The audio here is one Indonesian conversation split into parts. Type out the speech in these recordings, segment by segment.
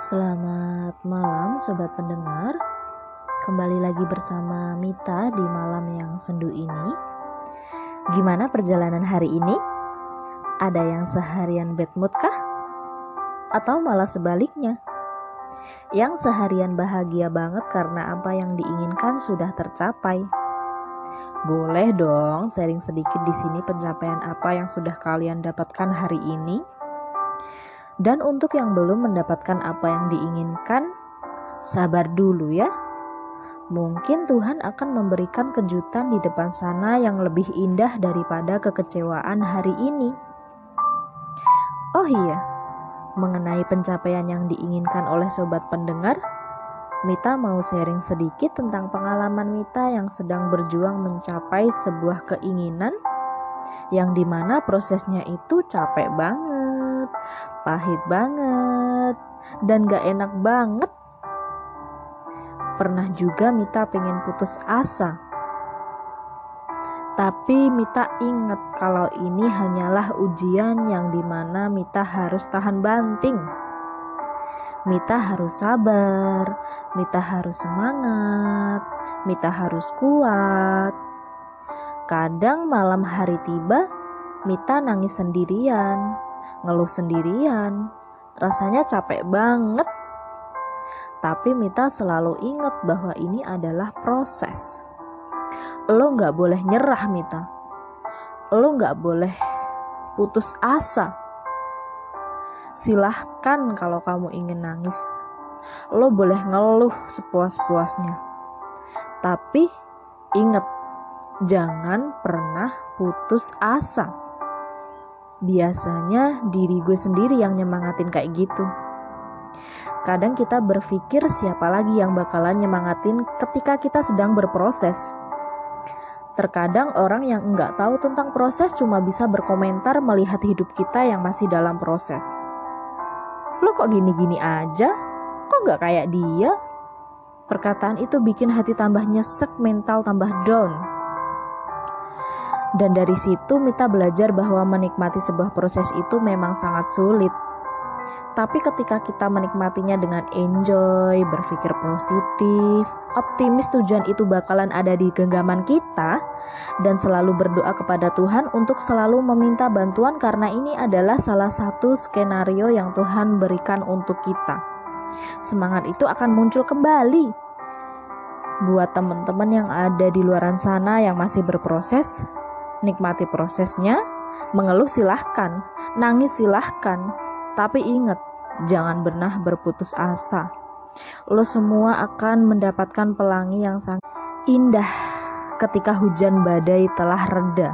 Selamat malam sobat pendengar Kembali lagi bersama Mita di malam yang sendu ini Gimana perjalanan hari ini? Ada yang seharian bad mood kah? Atau malah sebaliknya? Yang seharian bahagia banget karena apa yang diinginkan sudah tercapai boleh dong sharing sedikit di sini pencapaian apa yang sudah kalian dapatkan hari ini? Dan untuk yang belum mendapatkan apa yang diinginkan, sabar dulu ya. Mungkin Tuhan akan memberikan kejutan di depan sana yang lebih indah daripada kekecewaan hari ini. Oh iya, mengenai pencapaian yang diinginkan oleh sobat pendengar, Mita mau sharing sedikit tentang pengalaman Mita yang sedang berjuang mencapai sebuah keinginan yang di mana prosesnya itu capek banget pahit banget, dan gak enak banget. Pernah juga Mita pengen putus asa. Tapi Mita ingat kalau ini hanyalah ujian yang di mana Mita harus tahan banting. Mita harus sabar, Mita harus semangat, Mita harus kuat. Kadang malam hari tiba, Mita nangis sendirian ngeluh sendirian. Rasanya capek banget. Tapi Mita selalu ingat bahwa ini adalah proses. Lo gak boleh nyerah Mita. Lo gak boleh putus asa. Silahkan kalau kamu ingin nangis. Lo boleh ngeluh sepuas-puasnya. Tapi ingat, jangan pernah putus asa biasanya diri gue sendiri yang nyemangatin kayak gitu. Kadang kita berpikir siapa lagi yang bakalan nyemangatin ketika kita sedang berproses. Terkadang orang yang enggak tahu tentang proses cuma bisa berkomentar melihat hidup kita yang masih dalam proses. Lo kok gini-gini aja? Kok gak kayak dia? Perkataan itu bikin hati tambah nyesek, mental tambah down. Dan dari situ Mita belajar bahwa menikmati sebuah proses itu memang sangat sulit. Tapi ketika kita menikmatinya dengan enjoy, berpikir positif, optimis tujuan itu bakalan ada di genggaman kita, dan selalu berdoa kepada Tuhan untuk selalu meminta bantuan karena ini adalah salah satu skenario yang Tuhan berikan untuk kita. Semangat itu akan muncul kembali. Buat teman-teman yang ada di luaran sana yang masih berproses, Nikmati prosesnya, mengeluh silahkan, nangis silahkan, tapi ingat, jangan pernah berputus asa. Lo semua akan mendapatkan pelangi yang sangat indah ketika hujan badai telah reda.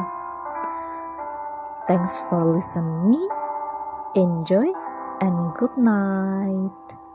Thanks for listening, enjoy, and good night.